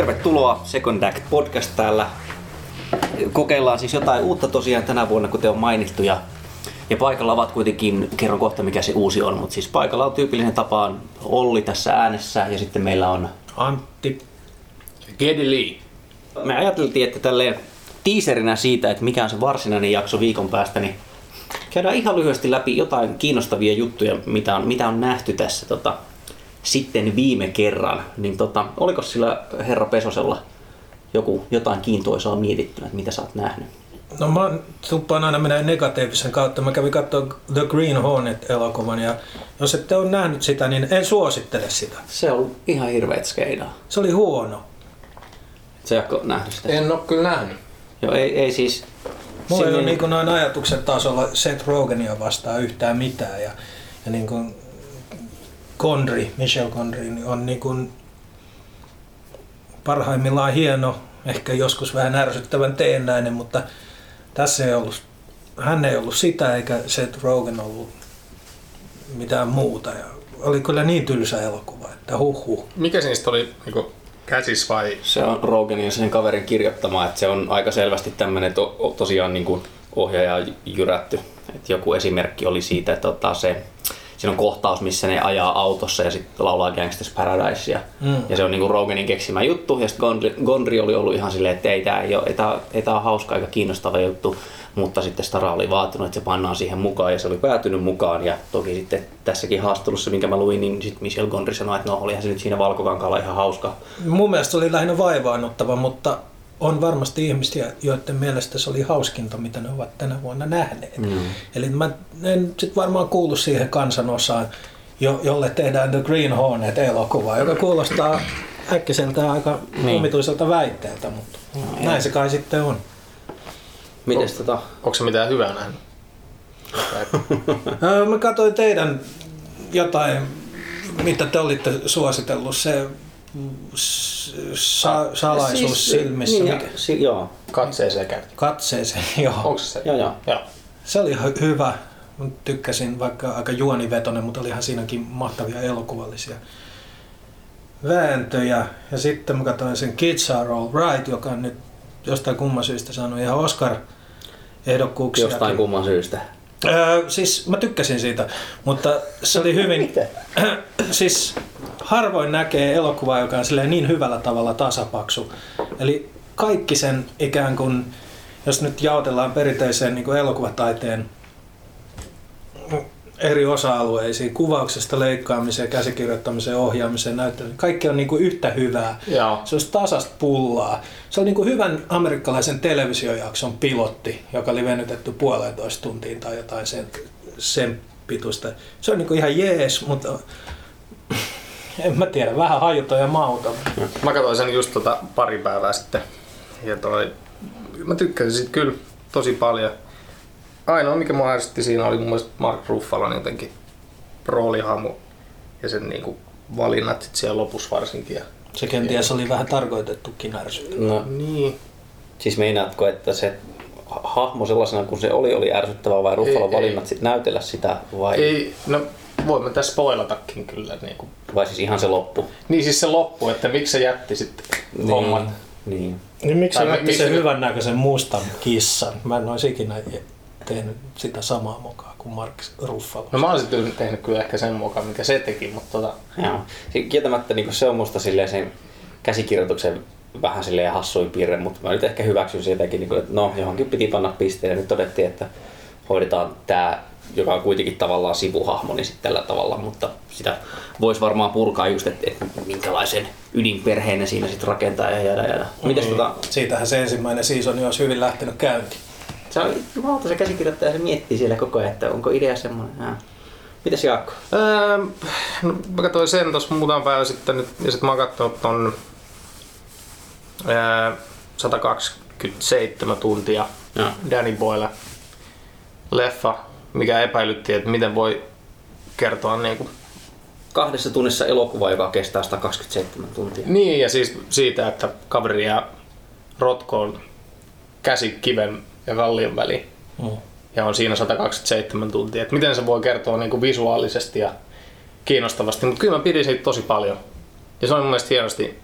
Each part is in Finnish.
Tervetuloa Second Act Podcast täällä. Kokeillaan siis jotain uutta tosiaan tänä vuonna, kuten on mainittu. Ja, ja paikalla ovat kuitenkin, kerron kohta mikä se uusi on, mutta siis paikalla on tyypillinen tapaan Olli tässä äänessä ja sitten meillä on Antti. Gedi Lee. Me ajateltiin, että tälleen tiiserinä siitä, että mikä on se varsinainen jakso viikon päästä, niin käydään ihan lyhyesti läpi jotain kiinnostavia juttuja, mitä on, mitä on nähty tässä tota, sitten viime kerran. Niin tota, oliko sillä herra Pesosella joku, jotain kiintoisaa mietittynä, että mitä sä oot nähnyt? No mä tuppaan aina mennä negatiivisen kautta. Mä kävin katsoa The Green Hornet-elokuvan ja jos ette ole nähnyt sitä, niin en suosittele sitä. Se on ihan hirveet skeidaa. Se oli huono. Se ei ole nähnyt sitä. En oo kyllä nähnyt. Joo, ei, ei siis... Mulla ei ole niin noin ajatuksen tasolla Seth Rogenia vastaan yhtään mitään. Ja, ja niin kuin Gondry, Michel Gondry, niin on niin kuin parhaimmillaan hieno, ehkä joskus vähän ärsyttävän teennäinen, mutta tässä ei ollut, hän ei ollut sitä eikä Seth Rogen ollut mitään muuta. Ja oli kyllä niin tylsä elokuva, että huh Mikä niistä oli niinku käsis vai? Se on Rogenin ja sen kaverin kirjoittama, että se on aika selvästi tämmöinen to, tosiaan niin kuin ohjaaja jyrätty. Et joku esimerkki oli siitä, että ottaa se, siinä on kohtaus, missä ne ajaa autossa ja sitten laulaa Gangsters Paradisea. Mm. Ja se on niin kuin Rogenin keksimä juttu. Ja sitten Gondry, Gondry oli ollut ihan silleen, että ei tämä ei, ole, ei, tää, ei tää ole hauska eikä kiinnostava juttu. Mutta sitten Stara oli vaatinut, että se pannaan siihen mukaan ja se oli päätynyt mukaan. Ja toki sitten tässäkin haastattelussa, minkä mä luin, niin sitten Michel Gondry sanoi, että no olihan se nyt siinä valkokankaalla ihan hauska. Mun mielestä se oli lähinnä vaivaannuttava, mutta on varmasti ihmisiä, joiden mielestä se oli hauskinta, mitä ne ovat tänä vuonna nähneet. Mm. Eli mä en sit varmaan kuulu siihen kansanosaan, jo, jolle tehdään The Green Hornet-elokuva, joka kuulostaa äkkiseltään aika Niin. niin. omituiselta väitteeltä, mutta no, näin se kai sitten on. Mites tota, Onko se mitään hyvää nähnyt? Mä katsoin teidän jotain, mitä te olitte suositellut, se sa- salaisuus silmissä, Niin, mikä, si- joo. Katseeseen käy. katseeseen, joo. Onko se? Joo, joo. Joo. Se oli hy- hyvä. Mä tykkäsin, vaikka aika juonivetonen, mutta olihan siinäkin mahtavia elokuvallisia vääntöjä. Ja sitten mä katsoin sen Kids Are All Right, joka on nyt jostain kumman syystä saanut ihan Oscar-ehdokkuuksia. Jostain kumman syystä. Öö, siis mä tykkäsin siitä, mutta se oli hyvin... siis harvoin näkee elokuvaa, joka on niin hyvällä tavalla tasapaksu. Eli kaikki sen ikään kuin, jos nyt jaotellaan perinteiseen niin kuin elokuvataiteen eri osa-alueisiin, kuvauksesta leikkaamiseen, käsikirjoittamiseen, ohjaamiseen, näyttelyyn, kaikki on niin kuin yhtä hyvää. Joo. Se olisi tasasta pullaa. Se on niin kuin hyvän amerikkalaisen televisiojakson pilotti, joka oli venytetty puolentoista tuntiin tai jotain sen, sen pituista. Se on niin kuin ihan jees, mutta en mä tiedä, vähän hajuton ja mauton. Mä katsoin sen just tota pari päivää sitten. Ja toi, mä tykkäsin sit kyllä tosi paljon. Ainoa mikä mua ärsytti siinä oli mun mielestä Mark Ruffalon jotenkin roolihahmo ja sen niinku valinnat sit siellä lopussa varsinkin. Ja... Se kenties oli vähän tarkoitettukin ärsyttävä. No, Niin. siis meinaatko, että se ha- hahmo sellaisena kuin se oli, oli ärsyttävä vai Ruffalon ei. valinnat sit näytellä sitä vai, Ei, no voimme tässä spoilatakin kyllä. Niinku. vai siis ihan se loppu? Niin siis se loppu, että miksi se jätti sitten hommat. Niin. Niin miksi se miksi sen hyvän näköisen mustan kissan? Mä en olisi ikinä tehnyt sitä samaa mokaa kuin Mark Ruffalo. No mä oon sitten tehnyt kyllä ehkä sen mukaan, mikä se teki, mutta tota, Joo. Si- Kieltämättä niin se on musta silleen sen käsikirjoituksen vähän silleen hassuin piirre, mutta mä nyt ehkä hyväksyn sitäkin, niin että no johonkin piti panna pisteen ja nyt todettiin, että hoidetaan tämä, joka on kuitenkin tavallaan sivuhahmo, niin sitten tällä tavalla, mutta sitä voisi varmaan purkaa just, että, että minkälaisen ydinperheen siinä sitten rakentaa ja jäädä jäädä. Mites Mm. tota, Siitähän se ensimmäinen seasoni olisi hyvin lähtenyt käyntiin. Se on jumalauta se käsikirjoittaja, se miettii siellä koko ajan, että onko idea semmoinen. Ja. Mites Jaakko? Öö, no, mä katsoin sen tuossa muutama päivä sitten nyt, ja sitten mä oon katsonut ton öö, 127 tuntia Joo. Danny Boyle leffa, mikä epäilytti, että miten voi kertoa niinku Kahdessa tunnissa elokuva, joka kestää 127 tuntia. Niin, ja siis siitä, että kaveri ja rotkoon käsi kiven ja kallion väliin. Mm. Ja on siinä 127 tuntia. Et miten se voi kertoa niinku visuaalisesti ja kiinnostavasti. Mutta kyllä mä pidin siitä tosi paljon. Ja se on mun mielestä hienosti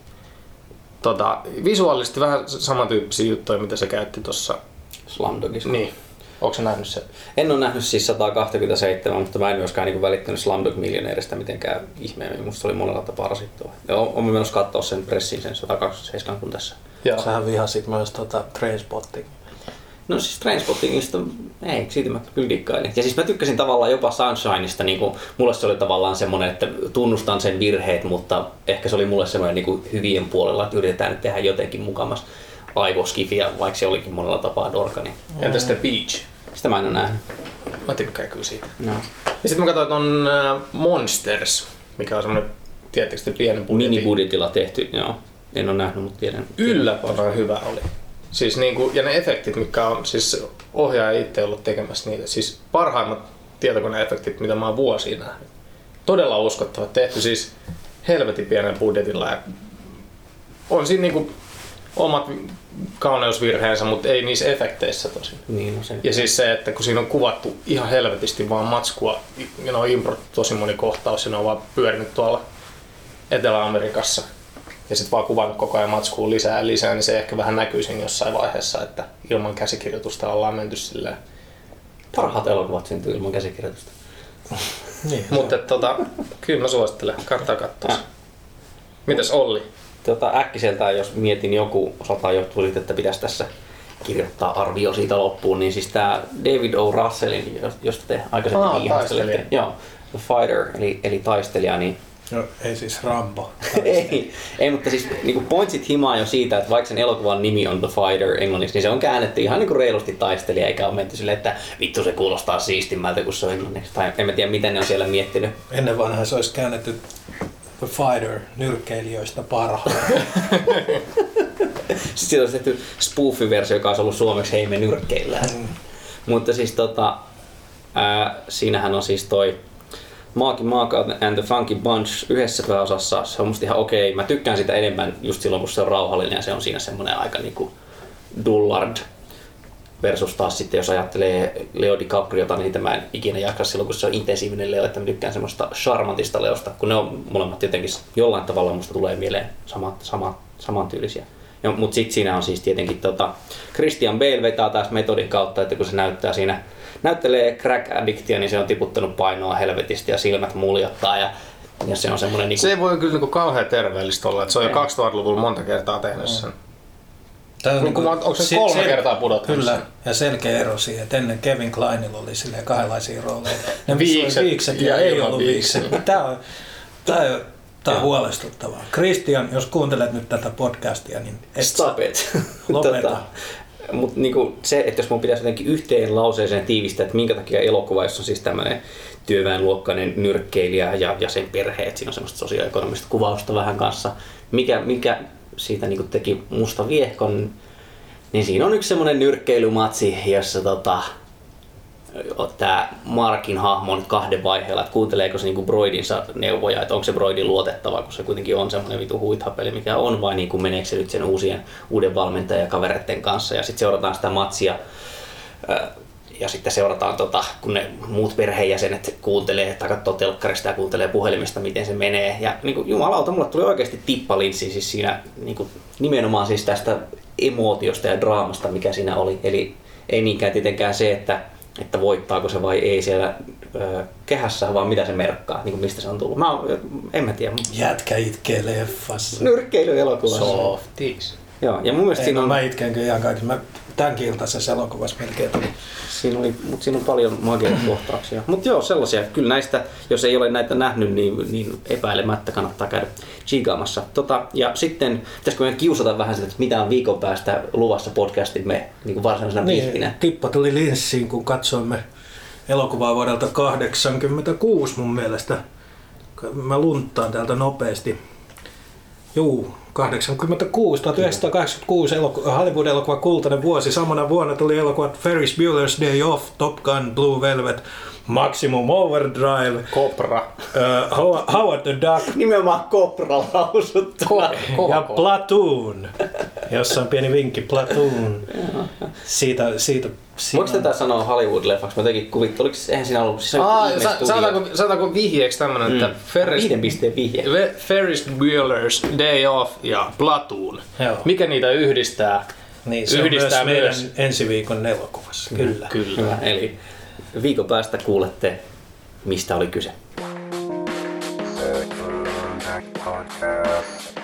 tota, visuaalisesti vähän samantyyppisiä juttuja, mitä se käytti tuossa. Slumdogissa. Niin. Onko se nähnyt sen? En ole nähnyt siis 127, mutta mä en myöskään niin välittänyt Slumdog Millionaireista mitenkään ihmeemmin. Musta se oli monella tapaa rasittua. Ja on menossa katsoa sen pressiin sen 127 kun tässä. Joo. Sähän vihasit myös tota Trainspotting. No siis Trainspottingista, ei, siitä mä kyllä dikkailin. Ja siis mä tykkäsin tavallaan jopa Sunshineista, niin kuin, mulle se oli tavallaan semmoinen, että tunnustan sen virheet, mutta ehkä se oli mulle semmoinen niin kuin hyvien puolella, että yritetään nyt tehdä jotenkin mukamas aivoskifiä, vaikka se olikin monella tapaa dorka. Niin Entä sitten Beach? sitä mä en ole nähnyt. Mä tykkään kyllä siitä. No. Ja sitten mä katsoin ton äh, Monsters, mikä on semmonen, tiedättekö te, pienen budjetin. Minibudjetilla tehty, joo. En ole nähnyt, mutta tiedän. Yllättävän hyvä oli. Siis niinku, ja ne efektit, mitkä on, siis ohjaaja itse ollut tekemässä niitä, siis parhaimmat tietokoneefektit, mitä mä oon vuosiin nähnyt. Todella uskottava tehty, siis helvetin pienen budjetilla ja on siinä niinku omat kauneusvirheensä, mutta ei niissä efekteissä tosin. Niin, no sen. Ja siis se, että kun siinä on kuvattu ihan helvetisti vaan matskua, ja ne on impro tosi moni kohtaus, ja ne on vaan pyörinyt tuolla Etelä-Amerikassa, ja sitten vaan kuvannut koko ajan matskua lisää ja lisää, niin se ehkä vähän näkyy siinä jossain vaiheessa, että ilman käsikirjoitusta ollaan menty silleen. Parhaat elokuvat syntyy ilman käsikirjoitusta. Niin, Mutta tota, kyllä mä suosittelen, kannattaa katsoa. Äh. Mitäs Olli? Tota, äkkiseltään, jos mietin joku osaltaan johtuu siitä, että pitäisi tässä kirjoittaa arvio siitä loppuun, niin siis tämä David O. Russellin, josta te aikaisemmin Aa, ihastelitte, joo, The Fighter, eli, eli taistelija, niin No, ei siis Rambo. ei, ei, mutta siis niin pointsit himaa jo siitä, että vaikka sen elokuvan nimi on The Fighter englanniksi, niin se on käännetty ihan niin kuin reilusti taistelija, eikä ole menty silleen, että vittu se kuulostaa siistimmältä, kun se on englanniksi. Tai en mä tiedä, miten ne on siellä miettinyt. Ennen vanhaa se olisi käännetty The Fighter, nyrkkeilijöistä parhaan. Sitten siitä olisi tehty spoof-versio, joka olisi ollut suomeksi Hei me nyrkkeillään. Mm. Mutta siis tota, ää, siinähän on siis toi Marky Mark and the Funky Bunch yhdessä pääosassa. Se on musta ihan okei. Mä tykkään sitä enemmän just silloin, kun se on rauhallinen ja se on siinä semmoinen aika niinku dullard. Versus taas sitten, jos ajattelee Leo DiCapriota, niin mä en ikinä jaksa silloin, kun se on intensiivinen Leo, että mä tykkään semmoista charmantista Leosta, kun ne on molemmat jotenkin jollain tavalla musta tulee mieleen samat, samat, samantyylisiä. Mutta sitten siinä on siis tietenkin tota, Christian Bale vetää taas metodin kautta, että kun se näyttää siinä, näyttelee crack addictia, niin se on tiputtanut painoa helvetisti ja silmät muljottaa ja, ja se on semmoinen niinku, Se ei voi kyllä niinku kauhean terveellistä olla, että se on jo Ei. 2000-luvulla monta kertaa tehnyt sen. Tää on Onko- onko se kolme kertaa pudottanut Kyllä, sen? ja selkeä ero siihen, että ennen Kevin Kleinilla oli silleen kahdenlaisia rooleja. Ne Viikset viikset ja ja ei ollut viikset. viikset. Tämä on, tää on, tää on huolestuttavaa. Christian, jos kuuntelet nyt tätä podcastia, niin et Stop it. Lopeta. Mutta niinku se, että jos mun pitäisi jotenkin yhteen lauseeseen tiivistää, että minkä takia elokuva, jos on siis tämmöinen työväenluokkainen nyrkkeilijä ja, ja sen perhe, että siinä on semmoista sosioekonomista kuvausta vähän kanssa, mikä, mikä siitä niinku teki musta viehkon, niin siinä on yksi semmoinen nyrkkeilymatsi, jossa tota, tämä Markin hahmo nyt kahden vaiheella, että kuunteleeko se niinku Broidinsa neuvoja, että onko se Broidi luotettava, kun se kuitenkin on semmoinen vitu huithapeli, mikä on, vai niinku meneekö se nyt sen uusien, uuden valmentajan ja kavereiden kanssa, ja sitten seurataan sitä matsia, Ö, ja sitten seurataan, tota, kun ne muut perheenjäsenet kuuntelee tai katsoo telkkarista ja kuuntelee puhelimesta, miten se menee. Ja niin kuin, jumalauta, mulle tuli oikeasti tippalinssi siis siinä niin kuin, nimenomaan siis tästä emootiosta ja draamasta, mikä siinä oli. Eli ei niinkään tietenkään se, että, että voittaako se vai ei siellä ö, kehässä, vaan mitä se merkkaa, niin kuin mistä se on tullut. Mä, oon- en mä tiedä. jätkä itkee leffassa. Nyrkkeilyelokuvassa. Softies. Joo, ja mun mielestä Ei, siinä no, on... mä itken kyllä ihan kaikissa. Mä tämänkin iltaisessa elokuvassa melkein tuli. Siinä, oli, mutta siinä on paljon makeita kohtauksia. Mutta joo, sellaisia. Kyllä näistä, jos ei ole näitä nähnyt, niin, niin epäilemättä kannattaa käydä chigaamassa. Tota, ja sitten, pitäisikö meidän kiusata vähän sitä, että mitä on viikon päästä luvassa podcastimme niin varsinaisena niin. Niin, tippa tuli linssiin, kun katsoimme elokuvaa vuodelta 86 mun mielestä. Mä lunttaan täältä nopeasti. Juu, 86, 1986 eloku- Hollywood-elokuva Kultainen vuosi. Samana vuonna tuli elokuvat Ferris Bueller's Day Off, Top Gun, Blue Velvet, Maximum Overdrive, Kopra. uh, Howard the Duck Nimenomaan Kopra lausuttuna. Ko- ja koko. Platoon. Jossa on pieni vinkki, Platoon. Siitä, siitä, siinä Voiko tätä sanoa Hollywood-leffaksi? Mä jotenkin kuvittelin, oliko se- eihän siinä ollut, siis Aa, sa- sanotaanko, sanotaanko vihjeeksi tämmönen, että Ferris, Viiden pisteen vihje. Ve- Ferris Bueller's Day Off ja Platoon. Joo. Mikä niitä yhdistää? Niin, se Yhdistää on myös, myös. meidän ensi viikon elokuvassa, kyllä. Kyllä. Hyvä. Eli viikon päästä kuulette, mistä oli kyse. Podcast.